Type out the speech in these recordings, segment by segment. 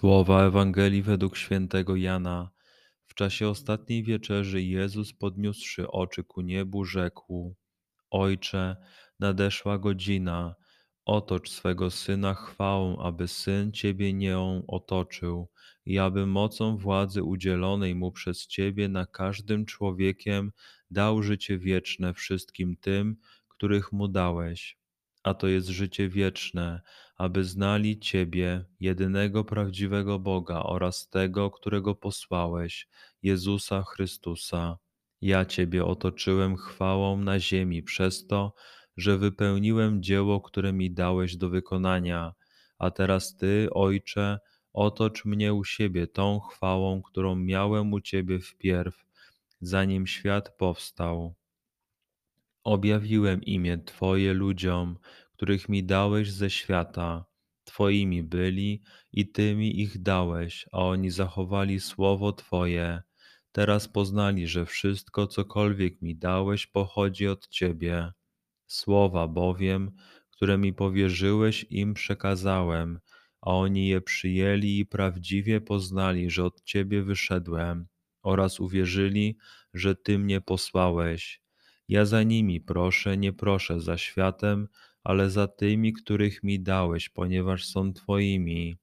Słowa Ewangelii według świętego Jana. W czasie ostatniej wieczerzy Jezus podniósłszy oczy ku niebu rzekł: Ojcze, nadeszła godzina. Otocz swego syna chwałą, aby syn ciebie nią otoczył, i aby mocą władzy udzielonej mu przez ciebie na każdym człowiekiem dał życie wieczne wszystkim tym, których mu dałeś. A to jest życie wieczne, aby znali Ciebie, jedynego prawdziwego Boga oraz tego, którego posłałeś, Jezusa Chrystusa. Ja Ciebie otoczyłem chwałą na ziemi przez to, że wypełniłem dzieło, które mi dałeś do wykonania, a teraz Ty, Ojcze, otocz mnie u siebie tą chwałą, którą miałem u Ciebie wpierw, zanim świat powstał. Objawiłem imię Twoje ludziom, których mi dałeś ze świata. Twoimi byli i Tymi ich dałeś, a oni zachowali słowo Twoje. Teraz poznali, że wszystko, cokolwiek mi dałeś, pochodzi od Ciebie. Słowa bowiem, które mi powierzyłeś, im przekazałem, a oni je przyjęli i prawdziwie poznali, że od Ciebie wyszedłem, oraz uwierzyli, że Ty mnie posłałeś. Ja za nimi proszę, nie proszę za światem, ale za tymi, których mi dałeś, ponieważ są Twoimi.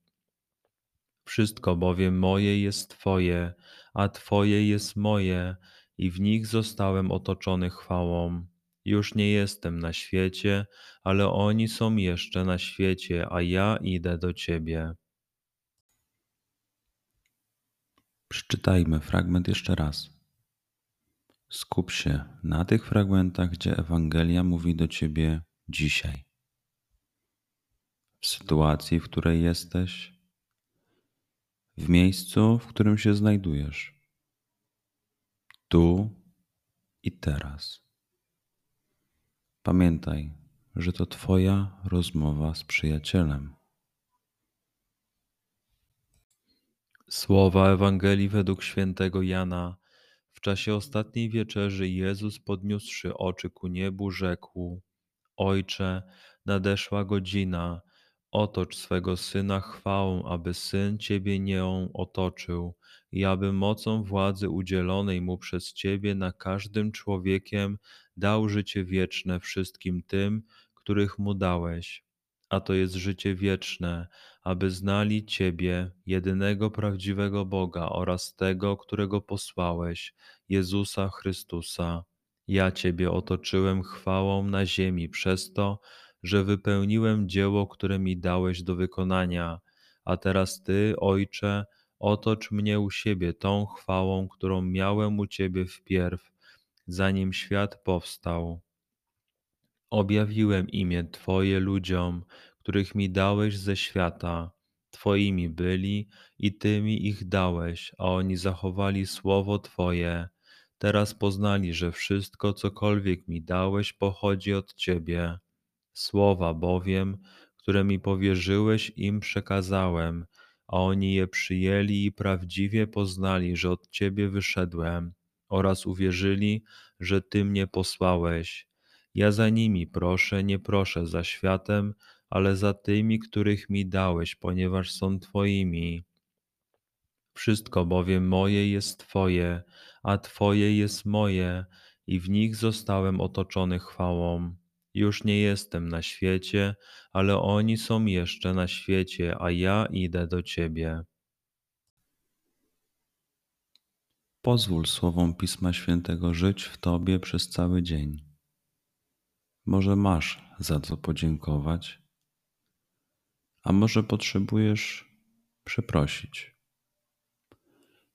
Wszystko bowiem moje jest Twoje, a Twoje jest moje, i w nich zostałem otoczony chwałą. Już nie jestem na świecie, ale oni są jeszcze na świecie, a ja idę do Ciebie. Przeczytajmy fragment jeszcze raz. Skup się na tych fragmentach, gdzie Ewangelia mówi do Ciebie dzisiaj. W sytuacji, w której jesteś, w miejscu, w którym się znajdujesz, tu i teraz. Pamiętaj, że to Twoja rozmowa z przyjacielem. Słowa Ewangelii według świętego Jana. W czasie ostatniej wieczerzy Jezus podniósłszy oczy ku niebu rzekł: Ojcze, nadeszła godzina Otocz swego Syna chwałą, aby Syn Ciebie nią otoczył i aby mocą władzy udzielonej Mu przez Ciebie na każdym człowiekiem dał życie wieczne wszystkim tym, których Mu dałeś. A to jest życie wieczne, aby znali Ciebie, jedynego prawdziwego Boga oraz tego, którego posłałeś, Jezusa Chrystusa. Ja Ciebie otoczyłem chwałą na ziemi przez to, że wypełniłem dzieło, które mi dałeś do wykonania, a teraz Ty, Ojcze, otocz mnie u siebie tą chwałą, którą miałem u Ciebie wpierw, zanim świat powstał. Objawiłem imię Twoje ludziom, których mi dałeś ze świata. Twoimi byli i Tymi ich dałeś, a oni zachowali słowo Twoje. Teraz poznali, że wszystko, cokolwiek mi dałeś, pochodzi od Ciebie. Słowa bowiem, które mi powierzyłeś, im przekazałem, a oni je przyjęli i prawdziwie poznali, że od Ciebie wyszedłem, oraz uwierzyli, że Ty mnie posłałeś. Ja za nimi proszę, nie proszę za światem, ale za tymi, których mi dałeś, ponieważ są Twoimi. Wszystko bowiem moje jest Twoje, a Twoje jest moje, i w nich zostałem otoczony chwałą. Już nie jestem na świecie, ale oni są jeszcze na świecie, a ja idę do Ciebie. Pozwól słowom Pisma Świętego żyć w Tobie przez cały dzień. Może masz za co podziękować, a może potrzebujesz przeprosić.